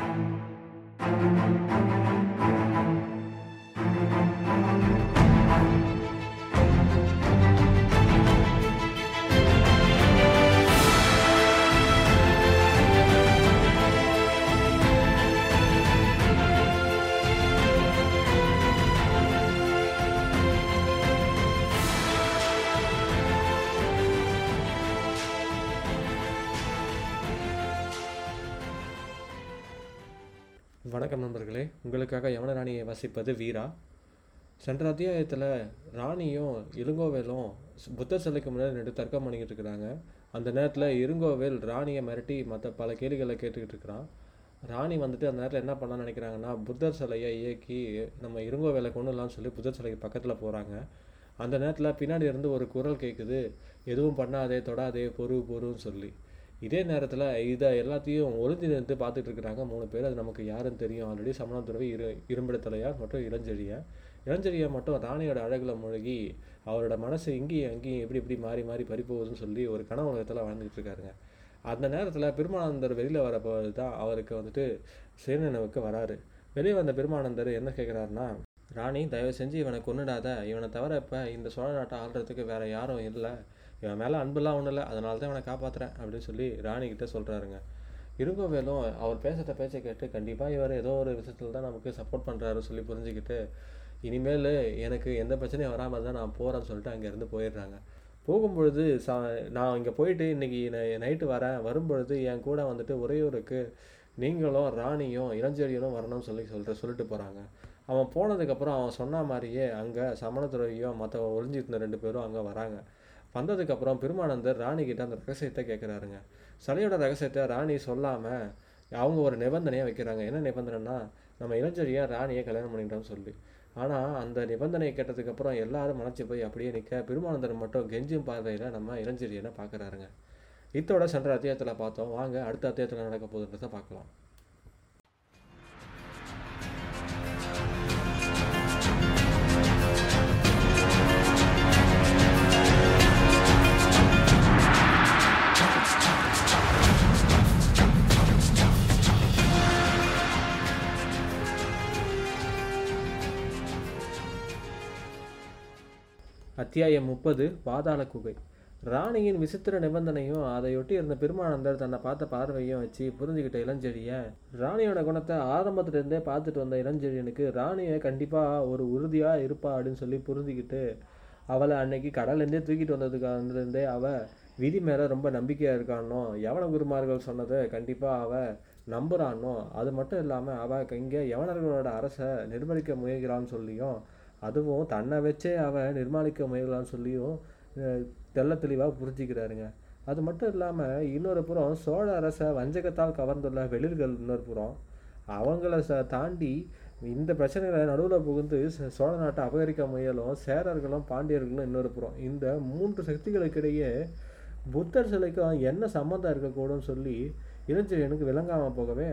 Thank you. வணக்கம் நண்பர்களே. உங்களுக்காக யமன ராணியை வசிப்பது வீரா. சென்ற அத்தியாயத்தில் ராணியும் இளங்கோவேலும் புத்தர் சிலைக்கு முன்னாடி ரெண்டு தர்க்கம் பண்ணிக்கிட்டு இருக்கிறாங்க. அந்த நேரத்தில் இருங்கோவேல் ராணியை மிரட்டி மற்ற பல கேள்விகளை கேட்டுக்கிட்டு இருக்கிறான். ராணி வந்துட்டு அந்த நேரத்தில் என்ன பண்ணலாம்னு நினைக்கிறாங்கன்னா புத்தர் சிலையை இயக்கி நம்ம இருங்கோவேலை கொண்டுலாம்னு சொல்லி புத்தர் சிலைக்கு பக்கத்தில் போகிறாங்க அந்த நேரத்தில் பின்னாடி இருந்து ஒரு குரல் கேட்குது எதுவும் பண்ணாதே தொடாதே பொறு பொறுன்னு சொல்லி. இதே நேரத்தில் இதை எல்லாத்தையும் ஒளிஞ்சு நின்று பார்த்துட்டு இருக்கிறாங்க மூணு பேர். அது நமக்கு யாருன்னு தெரியும். ஆல்ரெடி சமண துறவி இரு இரும்பிடத்தலையார் மற்றும் இளஞ்செழியா? இளஞ்செழியன் மட்டும் ராணியோட அழகில் மூழ்கி அவரோட மனசு இங்கேயும் அங்கேயும் எப்படி இப்படி மாறி மாறி பறிப்போகுதுன்னு சொல்லி ஒரு கனவு உலகத்தில் வாழ்ந்துட்டு இருக்காருங்க அந்த நேரத்தில் பெருமானந்தர் வெளியில் வரப்போது தான் அவருக்கு வந்துட்டு சுயநினைவுக்கு வராரு. வெளியே வந்த பெருமானந்தர் என்ன கேட்குறாருன்னா ராணி தயவு செஞ்சு இவனை கொன்னுடாத. இவனை தவிர இப்போ இந்த சோழ நாட்டை ஆள்றதுக்கு வேறு யாரும் இல்லை. இவன் மேலே அன்பெல்லாம் ஒன்றும் இல்லை அதனால தான் இவனை காப்பாற்றுறேன் அப்படின்னு சொல்லி ராணிக்கிட்ட சொல்கிறாருங்க இருங்கோவேலும் அவர் பேசுகிற பேச்சை கேட்டு கண்டிப்பாக இவர் ஏதோ ஒரு விஷயத்தில் தான் நமக்கு சப்போர்ட் பண்ணுறாரு சொல்லி புரிஞ்சுக்கிட்டு இனிமேல் எனக்கு எந்த பிரச்சனையும் வராமல் தான் நான் போகிறேன்னு சொல்லிட்டு அங்கேருந்து போயிடுறாங்க. போகும்பொழுது சா நான் இங்கே போயிட்டு இன்றைக்கி நைட்டு வரேன். வரும்பொழுது என் கூட வந்துட்டு உறையூருக்கு நீங்களும் ராணியும் இளஞ்செழியனும் வரணும்னு சொல்லி சொல்லிட்டு சொல்லிட்டு போகிறாங்க அவன் போனதுக்கப்புறம் அவன் சொன்ன மாதிரியே அங்கே சமணத்துறையும் மற்ற ஒளிஞ்சிட்டு ரெண்டு பேரும் அங்கே வராங்க. வந்ததுக்கப்புறம் பெருமானந்தர் ராணி அந்த ரகசியத்தை கேட்குறாருங்க. சிலையோட ரகசியத்தை ராணி சொல்லாமல் அவங்க ஒரு நிபந்தனையை வைக்கிறாங்க. என்ன நிபந்தனைனா நம்ம இளஞ்செழியை ராணியை கல்யாணம் பண்ணிட்டோம்னு சொல்லி. ஆனால் அந்த நிபந்தனையை கேட்டதுக்கப்புறம் எல்லாரும் மனச்சு போய் அப்படியே நிற்க பெருமானந்தர் மட்டும் கெஞ்சும் பார்வையில் நம்ம இளஞ்செழியனை பார்க்குறாருங்க. இத்தோட சென்ற அத்தியாயத்தில் பார்த்தோம். வாங்க அடுத்த அத்தியாயத்தில் நடக்க போகுதுன்றதை பார்க்கலாம். அத்தியாயம் முப்பது பாதாள குகை. ராணியின் விசித்திர நிபந்தனையும் அதையொட்டி இருந்த பெருமானந்தர் தன்னை பார்த்த பார்வையும் வச்சு புரிஞ்சுக்கிட்ட இளஞ்செழியை ராணியோட குணத்தை ஆரம்பத்துலேருந்தே பார்த்துட்டு வந்த இளஞ்செழியனுக்கு ராணியை கண்டிப்பாக ஒரு உறுதியாக இருப்பா அப்படின்னு சொல்லி புரிஞ்சுக்கிட்டு அவளை அன்னைக்கு கடல்லேருந்தே தூக்கிட்டு வந்ததுக்கு அவள் விதி மேலே ரொம்ப நம்பிக்கையாக இருக்கானோ யவன குருமார்கள் சொன்னதை கண்டிப்பாக அவள் நம்புறானோ அது மட்டும் இல்லாமல் அவள் இங்கே யவனர்களோட அரசை நிர்வகிக்க முயல்கிறான்னு சொல்லியும் அதுவும் தன்னை வச்சே அவன் நிர்மாணிக்க முயலான்னு சொல்லியும் தெல்ல தெள்ள தெளிவாக புரிஞ்சுக்கிறாருங்க. அது மட்டும் இல்லாமல் இன்னொரு புறம் சோழ அரசை வஞ்சகத்தால் கவர்ந்துள்ள வெளிர்கள் இன்னொரு புறம் அவங்கள ச தாண்டி இந்த பிரச்சனைகளை நடுவில் புகுந்து சோழ நாட்டை அபகரிக்க முயலும் சேரர்களும் பாண்டியர்களும் இன்னொரு புறம். இந்த மூன்று சக்திகளுக்கிடையே புத்தர் சிலைக்கும் என்ன சம்மந்தம் இருக்கக்கூடும் சொல்லி இளஞ்செழியனுக்கு விளங்காமல் போகவே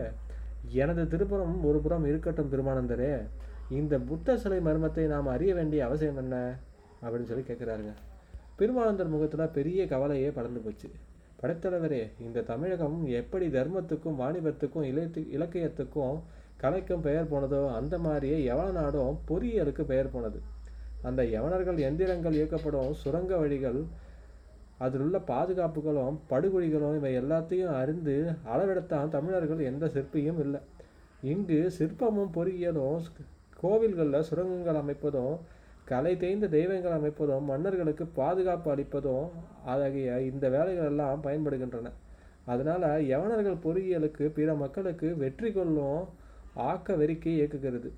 எனது திருப்புறம் ஒரு புறம் இருக்கட்டும் திருமானந்தரே. இந்த புத்த சிலை மர்மத்தை நாம் அறிய வேண்டிய அவசியம் என்ன? அப்படின்னு சொல்லி கேட்குறாருங்க. பெருமானந்தர் முகத்தில் பெரிய கவலையே படர்ந்து போச்சு. படைத்தலைவரே இந்த தமிழகம் எப்படி தர்மத்துக்கும் வாணிபத்துக்கும் இலத்து இலக்கியத்துக்கும் கலைக்கும் பெயர் போனதோ அந்த மாதிரியே எவன நாடும் பொறியியலுக்கு பெயர் போனது. அந்த யவனர்கள் எந்திரங்கள் இயக்கப்படும் சுரங்க வழிகள் அதில் உள்ள பாதுகாப்புகளும் படுகொலிகளும் இவை எல்லாத்தையும் அறிந்து அளவெடுத்தான் தமிழர்கள் எந்த சிற்பியும் இல்லை. இங்கு சிற்பமும் பொறியியலும் கோவில்களில் சுரங்கங்கள் அமைப்பதும் கலை தேய்ந்த தெய்வங்கள் அமைப்பதும் மன்னர்களுக்கு பாதுகாப்பு அளிப்பதும் ஆகிய இந்த வேலைகள் எல்லாம் பயன்படுகின்றன. அதனால் யவனர்கள் பொறியியலுக்கு பிற மக்களுக்கு வெற்றி கொள்ளும் ஆக்க வெறிக்கை இயக்குகிறது.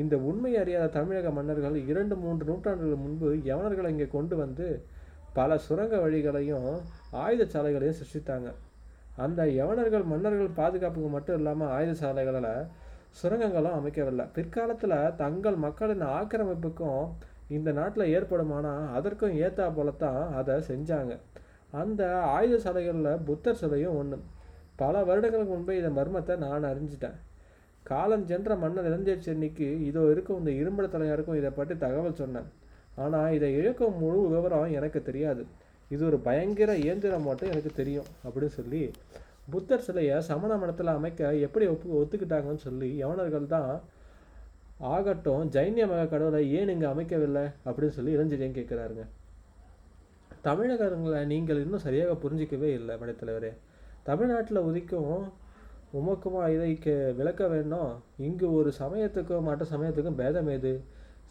இந்த உண்மை அறியாத தமிழக மன்னர்கள் இரண்டு மூன்று நூற்றாண்டுகள் முன்பு யவனர்களை இங்கே கொண்டு வந்து பல சுரங்க வழிகளையும் ஆயுத சாலைகளையும் சிருஷ்டித்தாங்க. அந்த யவனர்கள் மன்னர்கள் பாதுகாப்புக்கு மட்டும் இல்லாமல் ஆயுத சாலைகளில் சுரங்கங்களும் அமைக்கவில்லை. பிற்காலத்தில் தங்கள் மக்களின் ஆக்கிரமிப்புக்கும் இந்த நாட்டில் ஏற்படுமானால் அதற்கும் ஏற்றா போலத்தான் அதை செஞ்சாங்க. அந்த ஆயுத சிலைகளில் புத்தர் சிலையும் ஒன்று பல வருடங்களுக்கு முன்பே இந்த மர்மத்தை நான் அறிஞ்சிட்டேன். காலஞ்சென்ற மன்னர் இளஞ்செழி சென்னிக்கு இதோ இருக்கும் இந்த இரும்பட தலையாருக்கும் இதை பற்றி தகவல் சொன்னேன். ஆனால் இதை இழக்கும் முழு விவரம் எனக்கு தெரியாது. இது ஒரு பயங்கர இயந்திரம் மட்டும் எனக்கு தெரியும் அப்படின்னு சொல்லி புத்தர் சிலையை சமண மடத்தில் அமைக்க எப்படி ஒப்பு ஒத்துக்கிட்டாங்கன்னு சொல்லி யவனர்கள் தான் ஆகட்டும் ஜைன்ய மக கடவுளை ஏன் இங்கே அமைக்கவில்லை? அப்படின்னு சொல்லி இளஞ்செழியன் கேட்குறாருங்க. தமிழகங்களை நீங்கள் இன்னும் சரியாக புரிஞ்சிக்கவே இல்லை படைத்தலைவரே தமிழ்நாட்டில் உதிக்கும் உமக்குமா இதை கே- விளக்க வேண்டும் இங்கு ஒரு சமயத்துக்கும் மற்ற சமயத்துக்கும் பேதம் ஏது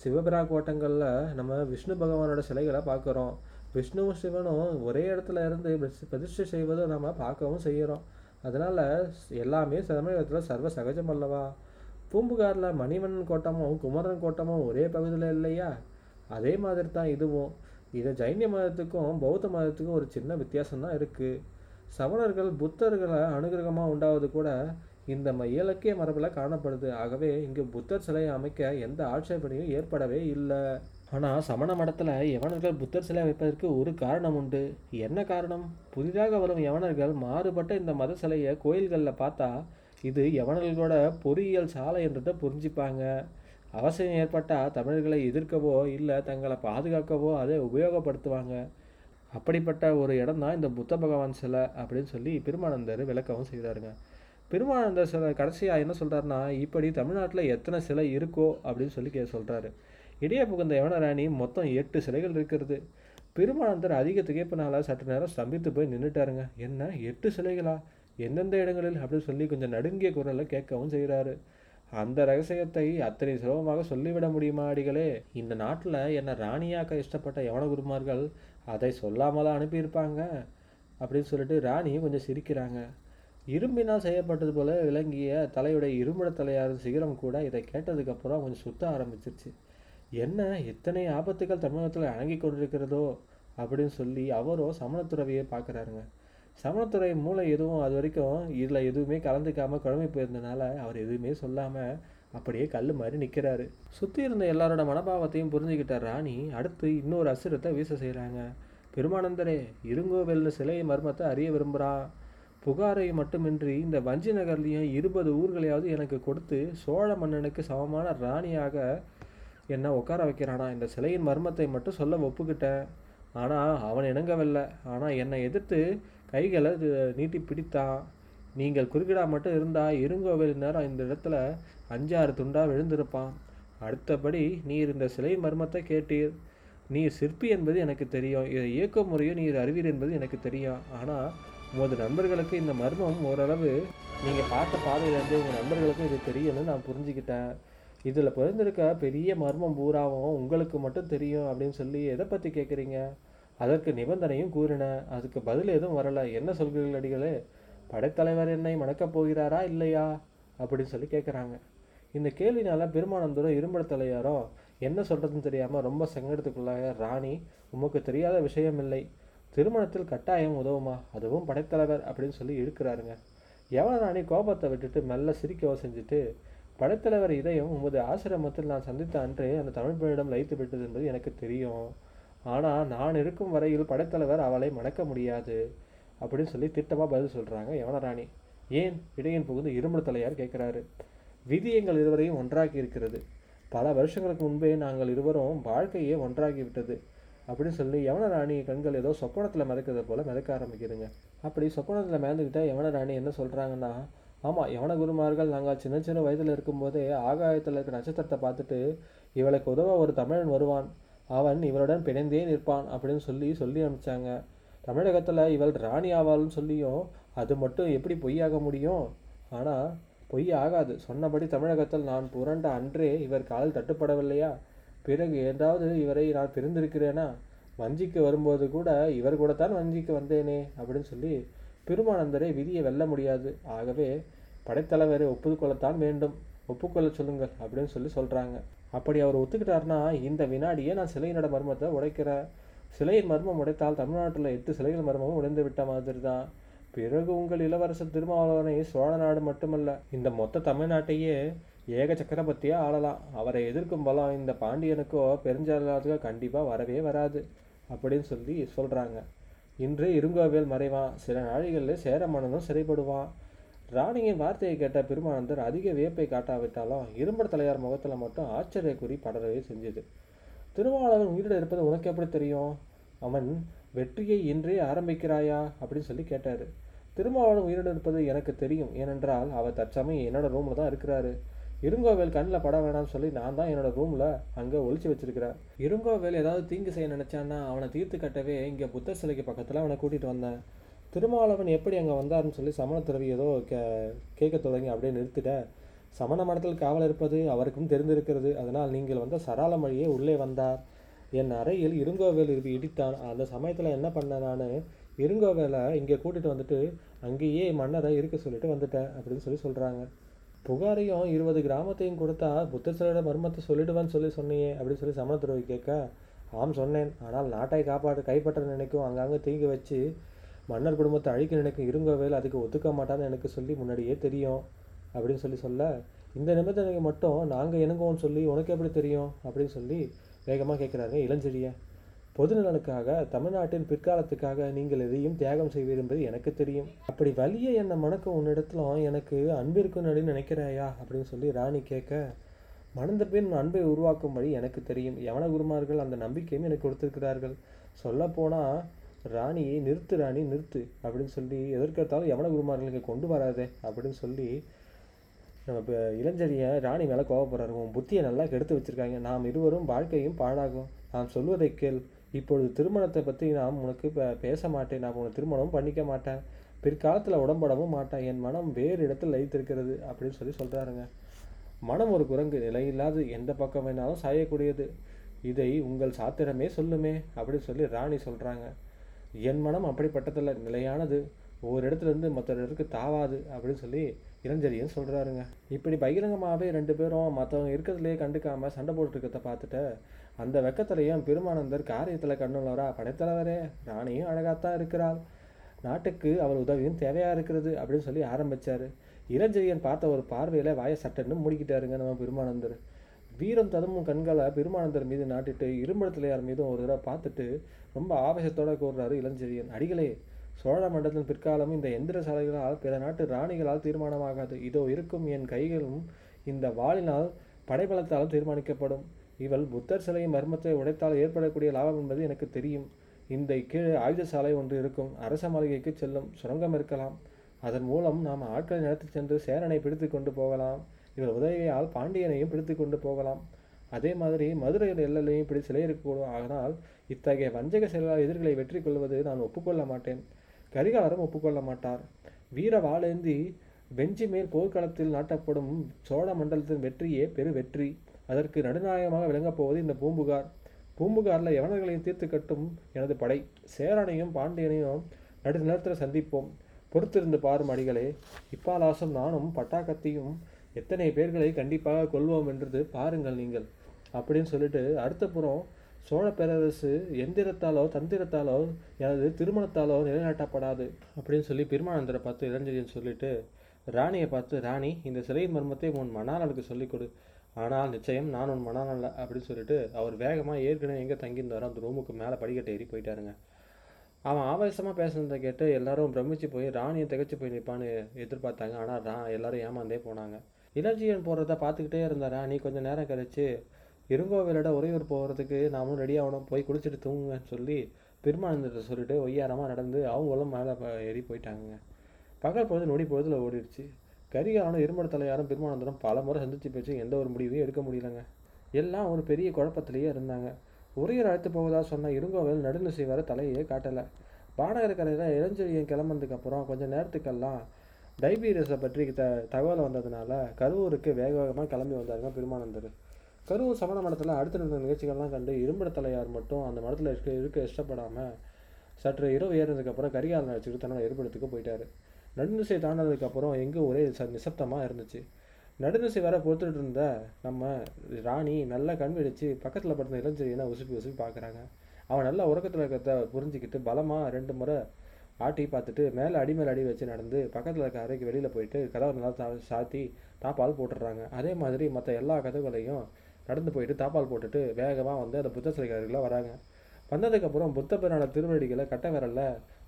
சிவபிரா கோட்டங்களில் நம்ம விஷ்ணு பகவானோட சிலைகளை பார்க்குறோம். விஷ்ணுவும் சிவனும் ஒரே இடத்துல இருந்து பிரதிஷ்டை செய்வதை நம்ம பார்க்கவும் செய்கிறோம். அதனால் எல்லாமே தமிழகத்தில் சர்வ சகஜம் அல்லவா? பூம்புகாரில் மணிவண்ணன் கோட்டமும் குமரன் கோட்டமும் ஒரே பகுதியில் இல்லையா? அதே மாதிரி தான் இதுவும். இது ஜைனிய மதத்துக்கும் பௌத்த மதத்துக்கும் ஒரு சின்ன வித்தியாசம் தான் இருக்குது சமணர்கள் புத்தர்களை அனுகிரகமாக உண்டாவது கூட இந்த ம- இலக்கிய மரபில் காணப்படுது. ஆகவே இங்கு புத்தர் சிலையை அமைக்க எந்த ஆட்சேபனையும் ஏற்படவே இல்லை. ஆனால் சமண மடத்தில் யவனர்கள் புத்தர் சிலை வைப்பதற்கு ஒரு காரணம் உண்டு. என்ன காரணம்? புதிதாக வரும் யவனர்கள் மாறுபட்ட இந்த மத சிலையை கோயில்களில் பார்த்தா இது யவனர்களோட பொறியியல் சாலை என்றதை புரிஞ்சுப்பாங்க. அவசியம் ஏற்பட்டால் தமிழர்களை எதிர்க்கவோ இல்லை தங்களை பாதுகாக்கவோ அதை உபயோகப்படுத்துவாங்க. அப்படிப்பட்ட ஒரு இடம் தான் இந்த புத்த பகவான் சிலை அப்படின்னு சொல்லி பெருமானந்தர் விளக்கவும் செய்கிறாருங்க பெருமானந்தர் சிலை கடைசியாக என்ன சொல்கிறாருன்னா இப்படி தமிழ்நாட்டில் எத்தனை சிலை இருக்கோ அப்படின்னு சொல்லி கே சொல்கிறாரு இடையே புகுந்த யவனராணி மொத்தம் எட்டு சிலைகள் இருக்கிறது. பெருமானந்தர் அதிக திகைப்பினால சற்று நேரம் ஸ்தம்பித்து போய் நின்றுட்டாருங்க என்ன எட்டு சிலைகளா? எந்தெந்த இடங்களில்? அப்படின்னு சொல்லி கொஞ்சம் நடுங்கிய குரலில் கேட்கவும் செய்கிறாரு. அந்த ரகசியத்தை அத்தனை சுலபமாக சொல்லிவிட முடியுமா அடிகளே? இந்த நாட்டில் என்னை ராணியாக்க இஷ்டப்பட்ட யவன குருமார்கள் அதை சொல்லாமலா அனுப்பியிருப்பாங்க? அப்படின்னு சொல்லிட்டு ராணி கொஞ்சம் சிரிக்கிறாங்க. இரும்பினால் செய்யப்பட்டது போல விளங்கிய தலையுடைய இரும்பட தலையாரும் சிகரம் கூட இதை கேட்டதுக்கப்புறம் கொஞ்சம் சுத்த ஆரம்பிச்சிருச்சு. என்ன எத்தனை ஆபத்துகள் தமிழகத்தில் அணங்கி கொண்டிருக்கிறதோ அப்படின்னு சொல்லி அவரோ சமணத்துறவியை பார்க்குறாருங்க. சமணத்துறை மூளை எதுவும் அது வரைக்கும் இதில் எதுவுமே கலந்துக்காமல் குழம்பி போயிருந்தனால அவர் எதுவுமே சொல்லாமல் அப்படியே கல் மாதிரி நிற்கிறாரு சுற்றி இருந்த எல்லாரோட மனபாவத்தையும் புரிஞ்சுக்கிட்ட ராணி அடுத்து இன்னொரு அசுரத்தை வீச செய்கிறாங்க பெருமானந்தரே இருங்கோவில் சிலை மர்மத்தை அறிய விரும்புகிறான் புகாரை மட்டுமின்றி இந்த வஞ்சி நகர்லேயும் இருபது ஊர்களையாவது எனக்கு கொடுத்து சோழ மன்னனுக்கு சமமான ராணியாக என்னை உட்கார வைக்கிறானா? இந்த சிலையின் மர்மத்தை மட்டும் சொல்ல ஒப்புக்கிட்டேன். ஆனால் அவன் இணங்கவில்லை. ஆனால் என்னை எதிர்த்து கைகளை நீட்டி பிடித்தான். நீங்கள் குறுக்கிடா மட்டும் இருந்தால் இருங்கோவில் நேரம் இந்த இடத்துல அஞ்சாறு துண்டாக விழுந்திருப்பான். அடுத்தபடி நீர் இந்த சிலை மர்மத்தை கேட்டீர். நீ சிற்பி என்பது எனக்கு தெரியும். இதை இயக்க முறையும் நீர் அறிவீர் என்பது எனக்கு தெரியும். ஆனால் உமது நண்பர்களுக்கு இந்த மர்மம் ஓரளவு நீங்கள் பார்த்த பாதையிலேருந்து உங்கள் நண்பர்களுக்கும் இது தெரியும்னு நான் புரிஞ்சுக்கிட்டேன். இதில் பிறந்திருக்க பெரிய மர்மம் பூராவும் உங்களுக்கு மட்டும் தெரியும் அப்படின்னு சொல்லி எதை பற்றி கேட்குறீங்க அதற்கு நிபந்தனையும் கூறினேன் அதுக்கு பதில் எதுவும் வரலை. என்ன சொல்கிறீர்கள் அடிகளே படைத்தலைவர் என்னை மணக்கப் போகிறாரா இல்லையா? அப்படின்னு சொல்லி கேட்குறாங்க இந்த கேள்வினால பெருமானந்தரும் இரும்பட தலையாரோ என்ன சொல்கிறதுன்னு தெரியாமல் ரொம்ப சங்கடத்துக்குள்ளாக ராணி உமக்கு தெரியாத விஷயம் இல்லை. திருமணத்தில் கட்டாயம் உதவுமா? அதுவும் படைத்தலைவர் அப்படின்னு சொல்லி இழுக்கிறாருங்க. யவன ராணி கோபத்தை விட்டுட்டு மெல்ல சிரிக்கவோ செஞ்சுட்டு படைத்தலைவர் இதயம் உமது ஆசிரமத்தில் நான் சந்தித்த அன்றே அந்த தமிழ் பெண்ணிடம் லைத்து விட்டது என்பது எனக்கு தெரியும். ஆனால் நான் இருக்கும் வரையில் படைத்தலைவர் அவளை மணக்க முடியாது. அப்படின்னு சொல்லி திட்டமாக பதில் சொல்கிறாங்க யவனராணி. ஏன்? இடையன் புகுந்து இரும்பு தலையார் கேட்குறாரு. விதி எங்கள் இருவரையும் ஒன்றாக்கி இருக்கிறது. பல வருஷங்களுக்கு முன்பே நாங்கள் இருவரும் வாழ்க்கையே ஒன்றாகி விட்டது. அப்படின்னு சொல்லி யவனராணி கண்கள் ஏதோ சொப்பனத்தில் மிதக்கிறது போல் மிதக்க ஆரம்பிக்குதுங்க. அப்படி சொப்பனத்தில் மிதந்துக்கிட்டால் யவனராணி என்ன சொல்கிறாங்கன்னா ஆமாம் யவன குருமார்கள் நாங்கள் சின்ன சின்ன வயதில் இருக்கும்போதே ஆகாயத்தில் இருக்க நட்சத்திரத்தை பார்த்துட்டு இவளுக்கு உதவ ஒரு தமிழன் வருவான். அவன் இவளுடன் பிணைந்தே நிற்பான் அப்படின்னு சொல்லி சொல்லி அனுப்பிச்சாங்க. தமிழகத்தில் இவள் ராணி ஆவாள்னு சொல்லியும் அது மட்டும் எப்படி பொய்யாக முடியும்? ஆனால் பொய் ஆகாது. சொன்னபடி தமிழகத்தில் நான் புரண்ட அன்றே இவர் காலில் தட்டுப்படவில்லையா? பிறகு ஏதாவது இவரை நான் பிரிந்திருக்கிறேனா? வஞ்சிக்கு வரும்போது கூட இவர் கூட தான் வஞ்சிக்கு வந்தேனே அப்படின்னு சொல்லி பெருமானந்தரை விதியை வெல்ல முடியாது. ஆகவே படைத்தலைவரை ஒப்புக்கொள்ளத்தான் வேண்டும். ஒப்புக்கொள்ள சொல்லுங்கள் அப்படின்னு சொல்லி சொல்கிறாங்க அப்படி அவர் ஒத்துக்கிட்டாருன்னா இந்த வினாடியே நான் சிலையினோட மர்மத்தை உடைக்கிறேன் சிலையின் மர்மம் உடைத்தால் தமிழ்நாட்டில் எட்டு சிலைகள் மர்மமும் உடைந்து விட்ட மாதிரி தான் பிறகு உங்கள் இளவரசர் திருமாவளவனை சோழ நாடு மட்டுமல்ல இந்த மொத்த தமிழ்நாட்டையே ஏக சக்கரவர்த்தியாக ஆளலாம். அவரை எதிர்க்கும் பலம் இந்த பாண்டியனுக்கோ பெருஞ்சாளத்துக்கோ கண்டிப்பாக வரவே வராது அப்படின்னு சொல்லி சொல்கிறாங்க இன்று இருங்கோவேல் மறைவான். சில நாழிகளில் சேர மன்னனும் சிறைப்படுவான். ராணியின் வார்த்தையை கேட்ட பெருமானந்தர் அதிக வியப்பை காட்டாவிட்டாலும் இரும்பட தலையார் முகத்தில் மட்டும் ஆச்சரியக்குறி படரவே செஞ்சது. திருமாவளவன் உயிரிட இருப்பது உனக்கு எப்படி தெரியும்? அவன் வெற்றியை இன்றே ஆரம்பிக்கிறாயா? அப்படின்னு சொல்லி கேட்டார். திருமாவளவன் உயிரிட இருப்பது எனக்கு தெரியும். ஏனென்றால் அவர் தற்சமயம் என்னோட ரூமில் தான் இருக்கிறாரு. இருங்கோவேல் கண்ணில் பட வேணாம்னு சொல்லி நான் தான் என்னோட ரூமில் அங்கே ஒழிச்சு வச்சிருக்கிறேன். இருங்கோவேல் ஏதாவது தீங்கு செய்ய நினச்சான்னா அவனை தீர்த்து கட்டவே இங்கே புத்தர் சிலைக்கு பக்கத்தில் அவனை கூட்டிகிட்டு வந்தேன். திருமாவளவன் எப்படி அங்கே வந்தாருன்னு சொல்லி சமண துறவி ஏதோ கே கேட்க தொடங்கி அப்படியே நிறுத்திட்ட. சமண மடத்தில் காவல் இருப்பது அவருக்கும் தெரிந்திருக்கிறது. அதனால் நீங்கள் வந்த சரால வழியே உள்ளே வந்தார். என் அறையில் இருங்கோவேல் இரு இடித்தான். அந்த சமயத்தில் என்ன பண்ணேன் நான் இருங்கோவேலை இங்கே கூட்டிகிட்டு வந்துட்டு அங்கேயே மன்னரை இருக்க சொல்லிட்டு வந்துட்டேன் அப்படின்னு சொல்லி சொல்கிறாங்க புகாரையும் இருபது கிராமத்தையும் கொடுத்தா புத்தர் சிலையோட மர்மத்தை சொல்லிடுவேன்னு சொல்லி சொன்னியே அப்படின்னு சொல்லி சமண துறவி கேட்க ஆம் சொன்னேன். ஆனால் நாட்டை காப்பாற்ற கைப்பற்ற நினைக்கும் அங்கங்கே தீங்கு வச்சு மன்னர் குடும்பத்தை அழிக்க நினைக்கும் இருங்கோவேல் அதுக்கு ஒத்துக்க மாட்டான்னு எனக்கு சொல்லி முன்னாடியே தெரியும் அப்படின்னு சொல்லி சொல்ல இந்த நிபந்தனைக்கு மட்டும் நாங்கள் இணங்குவோம்னு சொல்லி உனக்கு எப்படி தெரியும் அப்படின்னு சொல்லி வேகமாக கேட்குறாங்க இளஞ்செழிய. பொதுநலனுக்காக தமிழ்நாட்டின் பிற்காலத்துக்காக நீங்கள் எதையும் தியாகம் செய்வீர் என்பது எனக்கு தெரியும். அப்படி வலிய என்னை மணக்க உன்னிடத்திலும் எனக்கு அன்பு இருக்குன்னு நினைக்கிறாயா அப்படின்னு சொல்லி ராணி கேட்க மணந்த பின் அன்பை உருவாக்கும்படி எனக்கு தெரியும். யவன குருமார்கள் அந்த நம்பிக்கையும் எனக்கு கொடுத்திருக்கிறார்கள். சொல்லப்போனால் ராணியை நிறுத்து ராணி நிறுத்து அப்படின்னு சொல்லி எதற்கெடுத்தாலும் யமன குருமார்களுக்கு கொண்டு வராதே அப்படின்னு சொல்லி நம்ம இப்போ இளஞ்சரியை ராணி மேலே கோவப்படுறாரு. உன் புத்தியை நல்லா கெடுத்து வச்சிருக்காங்க. நாம் இருவரும் வாழ்க்கையும் பாழாகும். நாம் சொல்வதை கேள். இப்பொழுது திருமணத்தை பற்றி நாம் உனக்கு இப்போ பேச மாட்டேன். நான் உனக்கு திருமணமும் பண்ணிக்க மாட்டேன். பிற்காலத்தில் உடம்படவும் மாட்டேன். என் மனம் வேறு இடத்தில் லைத்திருக்கிறது அப்படின்னு சொல்லி சொல்கிறாருங்க மனம் ஒரு குரங்கு நிலையில்லாது எந்த பக்கம் வேணாலும் சாயக்கூடியது. இதை உங்கள் சாத்திரமே சொல்லுமே அப்படின்னு சொல்லி ராணி சொல்கிறாங்க என் மனம் அப்படிப்பட்டதில் நிலையானது. ஒவ்வொரு இடத்துல இருந்து மற்ற இடத்துக்கு தாவாது அப்படின்னு சொல்லி இளஞ்செழியன் சொல்கிறாருங்க இப்படி பகிரங்கமாகவே ரெண்டு பேரும் மற்றவங்க இருக்கிறதுலையே கண்டுக்காமல் சண்டை போட்டுருக்கத பார்த்துட்டு அந்த வெக்கத்திலையும் பெருமானந்தர் காரியத்தில் கண்ணுள்ளவரா? படைத்தலைவரே ராணியும் அழகாகத்தான் இருக்கிறாள். நாட்டுக்கு அவர் உதவியும் தேவையாக இருக்கிறது அப்படின்னு சொல்லி ஆரம்பித்தார் இளஞ்செழியன் பார்த்த ஒரு பார்வையில் வாயை சட்டன்னு மூடிக்கிட்டாருங்க நம்ம பெருமானந்தர். வீரம் ததும்பும் கண்களை பெருமானந்தர் மீது நாட்டிட்டு இரும்படத்திலையார் மீதும் ஒரு தடவை பார்த்துட்டு ரொம்ப ஆவேசத்தோடு கூறுறாரு இளஞ்செழியன். அடிகளே சோழ மண்டலத்தின் பிற்காலம் இந்த எந்திர சாலைகளால் பிற நாட்டு ராணிகளால் தீர்மானமாகாது. இதோ இருக்கும் என் கைகளும் இந்த வாளினால் படைபலத்தாலும் தீர்மானிக்கப்படும். இவள் புத்தர் சிலையின் மர்மத்தை உடைத்தால் ஏற்படக்கூடிய லாபம் என்பது எனக்கு தெரியும். இந்த கீழே ஆயுத சாலை ஒன்று இருக்கும். அரச மாளிகைக்கு செல்லும். சுரங்கம் இருக்கலாம். அதன் மூலம் நாம் ஆட்களை நடத்தி சென்று சேரனை பிடித்து கொண்டு போகலாம். இவர் உதவியால் பாண்டியனையும் பிடித்து கொண்டு போகலாம். அதே மாதிரி மதுரையில் எல்லையிலையும் இப்படி சிலை இருக்கக்கூடும் ஆனால் இத்தகைய வஞ்சக செயலால் எதிர்களை வெற்றி கொள்வது நான் ஒப்புக்கொள்ள மாட்டேன். கரிகாலரும் ஒப்புக்கொள்ள மாட்டார். வீர வாழேந்தி வெஞ்சி மேல் போர்க்களத்தில் நாட்டப்படும் சோழ மண்டலத்தின் வெற்றியே பெரு வெற்றி. அதற்கு நடுநாயகமாக விளங்கப் போவது இந்த பூம்புகார். பூம்புகாரில் யவனர்களையும் தீர்த்து கட்டும் எனது படை. சேரனையும் பாண்டியனையும் நடுநிலத்தில் சந்திப்போம். பொறுத்திருந்து பாரும் அடிகளே இப்பாலாசம் நானும் பட்டாக்கத்தையும் எத்தனை பேர்களை கண்டிப்பாக கொள்வோம் என்றது பாருங்கள் நீங்கள். அப்படின்னு சொல்லிட்டு அடுத்த புறம் சோழ பேரரசு எந்திரத்தாலோ தந்திரத்தாலோ எனது திருமணத்தாலோ நிலைநாட்டப்படாது அப்படின்னு சொல்லி பெருமானந்தரை பார்த்து இளஞ்செழியன் சொல்லிட்டு ராணியை பார்த்து ராணி இந்த சிலையின் மர்மத்தை உன் மணாளனுக்கு சொல்லிக் கொடு. ஆனால் நிச்சயம் நான் உன் மணாளன் அப்படின்னு சொல்லிட்டு அவர் வேகமாக ஏற்கனவே எங்கே தங்கியிருந்தாரோ அந்த ரூமுக்கு மேலே படிக்கட்டு ஏறி போயிட்டாருங்க. அவன் ஆவேசமாக பேசுனதை கேட்டு எல்லாரும் பிரமிச்சு போய் ராணியை திகச்சு போய் நிற்பான்னு எதிர்பார்த்தாங்க. ஆனால் ரா எல்லாரும் ஏமாந்தே போனாங்க. இளஞ்சியன் போகிறத பார்த்துக்கிட்டே இருந்த ராணி கொஞ்சம் நேரம் கழிச்சு இருங்கோவிலோட உறையூர் போகிறதுக்கு நாமளும் ரெடி ஆகணும். போய் குளிச்சுட்டு தூங்குங்கன்னு சொல்லி பெருமானந்தத்தை சொல்லிட்டு ஒய்யாரமாக நடந்து அவங்களும் மேலே ஏறி போயிட்டாங்க பகல் பொழுது நொடி பொழுதுல ஓடிடுச்சு. கரிகாலனும் இருமட தலையாரும் பெருமானந்தரும் பல முறை சந்தித்து பேச்சு எந்த ஒரு முடிவையும் எடுக்க முடியலங்க. எல்லாம் ஒரு பெரிய குழப்பத்திலேயே இருந்தாங்க. உரையர் அழைத்து போவதாக சொன்ன இருங்கோவில் நடுநிசை வர தலையே காட்டலை. பாடகரக்கரையில் இளஞ்செழியன் கிளம்புனதுக்கு அப்புறம் கொஞ்சம் நேரத்துக்கெல்லாம் டைபீரியஸை பற்றி த தகவல் வந்ததுனால கரூருக்கு வேக வேகமாக கிளம்பி வந்தாருங்க பெருமானந்தர். கரூர் சமண மடத்தில் அடுத்த நடந்த நிகழ்ச்சிகள்லாம் கண்டு இரும்பட தலையார் மட்டும் அந்த மடத்தில் இருக்க இருக்க இஷ்டப்படாமல் சற்று இரவு ஏறினதுக்கப்புறம் கரிகாலன் வச்சுக்கிட்டு தன்னோட இருப்பிடத்துக்கு போயிட்டார். நடுநிசை தாண்டதுக்கப்புறம் எங்கே ஒரே ச நிசப்தமாக இருந்துச்சு. நடுநிசை வேற பொறுத்துட்டு இருந்த நம்ம ராணி நல்லா கண் வெடிச்சு பக்கத்தில் படுத்த இளஞ்செழியனை உசுப்பி உசுப்பி பார்க்குறாங்க அவன் நல்லா உறக்கத்தில் இருக்கிறத புரிஞ்சுக்கிட்டு பலமாக ரெண்டு முறை ஆட்டி பார்த்துட்டு மேலே அடி மேலே அடி வச்சு நடந்து பக்கத்தில் இருக்க அறைக்கு வெளியில் போயிட்டு கதவை நல்லா சாத்தி தாப்பால் போட்டுடுறாங்க. அதே மாதிரி மற்ற எல்லா கதவுகளையும் நடந்து போயிட்டு தாப்பால் போட்டுட்டு வேகமாக வந்து அந்த புத்த சிலைக்காரர்களாக வராங்க. வந்ததுக்கப்புறம் புத்த பிரான திருவடிகளை கட்ட விரலில்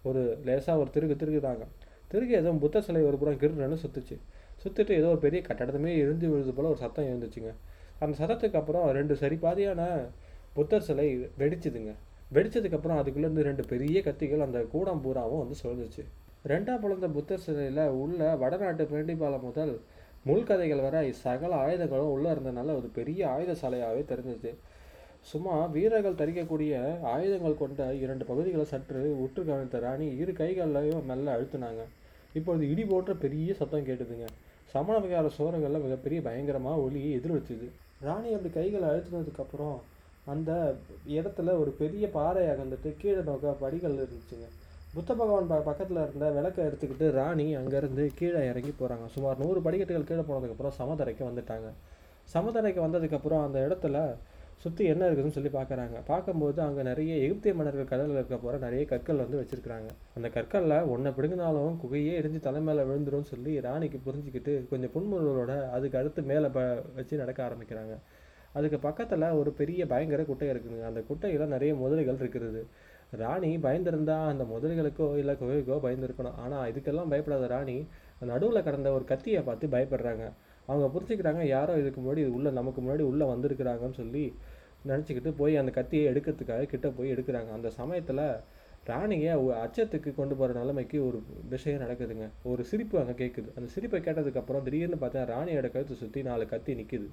ஒரு லேசாக ஒரு திருகு திருகுதாங்க. திருகு ஏதோ புத்த சிலை ஒரு புறம் கிருன்னு சுத்துச்சு. சுற்றிட்டு ஏதோ ஒரு பெரிய கட்டடத்துமே இருந்து விழுது போல் ஒரு சத்தம் எழுந்துச்சுங்க. அந்த சத்தத்துக்கு அப்புறம் ரெண்டு சரி பாதியான புத்தர் சிலை வெடிச்சுதுங்க. வெடித்ததுக்கப்புறம் அதுக்குள்ளேருந்து ரெண்டு பெரிய கத்திகள் அந்த கூடம் பூராவும் வந்து சுழந்துச்சு ரெண்டாம் பிறந்த புத்தர் சிலையில் உள்ள வடநாட்டு பேண்டிபாலம் முதல் முள்கதைகள் வர சகல ஆயுதங்களும் உள்ளே இருந்தனால ஒரு பெரிய ஆயுத சாலையாகவே தெரிஞ்சிச்சு சும்மா வீரர்கள் தரிக்கக்கூடிய ஆயுதங்கள் கொண்ட இரண்டு பகுதிகளை சற்று உற்று கவனித்த ராணி இரு கைகளையும் மெல்ல அழுத்தினாங்க. இப்பொழுது இடி போன்ற பெரிய சத்தம் கேட்டுதுங்க. சமண விகார சோரங்களில் மிகப்பெரிய பயங்கரமாக ஒளி எதிரொலிச்சுது. ராணி அப்படி கைகளை அழுத்தினதுக்கப்புறம் அந்த இடத்துல ஒரு பெரிய பாறை அகந்துட்டு கீழே நோக்க படிகள் இருந்துச்சுங்க. புத்த பகவான் ப பக்கத்தில் இருந்த விளக்கை எடுத்துக்கிட்டு ராணி அங்கேருந்து கீழே இறங்கி போகிறாங்க சுமார் நூறு படிக்கட்டுகள் கீழே போனதுக்கப்புறம் சமதரைக்கு வந்துட்டாங்க. சமதரைக்கு வந்ததுக்கப்புறம் அந்த இடத்துல சுற்றி என்ன இருக்குதுன்னு சொல்லி பார்க்குறாங்க பார்க்கும்போது அங்கே நிறைய எகிப்திய மன்னர்கள் கடலில் இருக்க போகிற நிறைய கற்கள் வந்து வச்சுருக்காங்க அந்த கற்களில் ஒன்றை பிடுங்கினாலும் குகையே எரிஞ்சு தலை மேலே விழுந்துரும்னு சொல்லி ராணிக்கு புரிஞ்சுக்கிட்டு கொஞ்சம் புன்முறுவலோட அதுக்கு அடுத்து மேலே ப வச்சு நடக்க ஆரம்பிக்கிறாங்க. அதுக்கு பக்கத்தில் ஒரு பெரிய பயங்கர குட்டை இருக்குதுங்க அந்த குட்டையில் நிறைய முதலைகள் இருக்கிறது. ராணி பயந்திருந்தா அந்த முதல்களுக்கோ இல்லை குகைக்கோ பயந்துருக்கணும். ஆனால் இதுக்கெல்லாம் பயப்படாத ராணி நடுவில் கடந்த ஒரு கத்தியை பார்த்து பயப்படுறாங்க. அவங்க புரிஞ்சுக்கிறாங்க யாரோ இதுக்கு முன்னாடி இது நமக்கு முன்னாடி உள்ளே வந்திருக்கிறாங்கன்னு சொல்லி நினச்சிக்கிட்டு போய் அந்த கத்தியை எடுக்கிறதுக்காக கிட்டே போய் எடுக்கிறாங்க. அந்த சமயத்தில் ராணியை அச்சத்துக்கு கொண்டு போகிற நிலைமைக்கு ஒரு விஷயம் நடக்குதுங்க. ஒரு சிரிப்பு அங்கே கேட்குது அந்த சிரிப்பை கேட்டதுக்கப்புறம் திடீர்னு பார்த்தா ராணியோட கழுத்தை சுற்றி நாலு கத்தி நிற்குது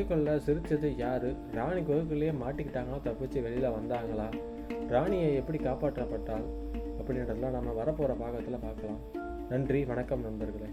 அப்படி சிரித்தது சிரிச்சது யாரு? ராணி குகைக்குள்ளேயே மாட்டிக்கிட்டாங்களா தப்பிச்சு வெளியில் வந்தாங்களா? ராணியை எப்படி காப்பாற்றப்பட்டால்? அப்படின்றதெல்லாம் நம்ம வரப்போகிற பாகத்தில் பார்க்கலாம். நன்றி வணக்கம் நண்பர்களே.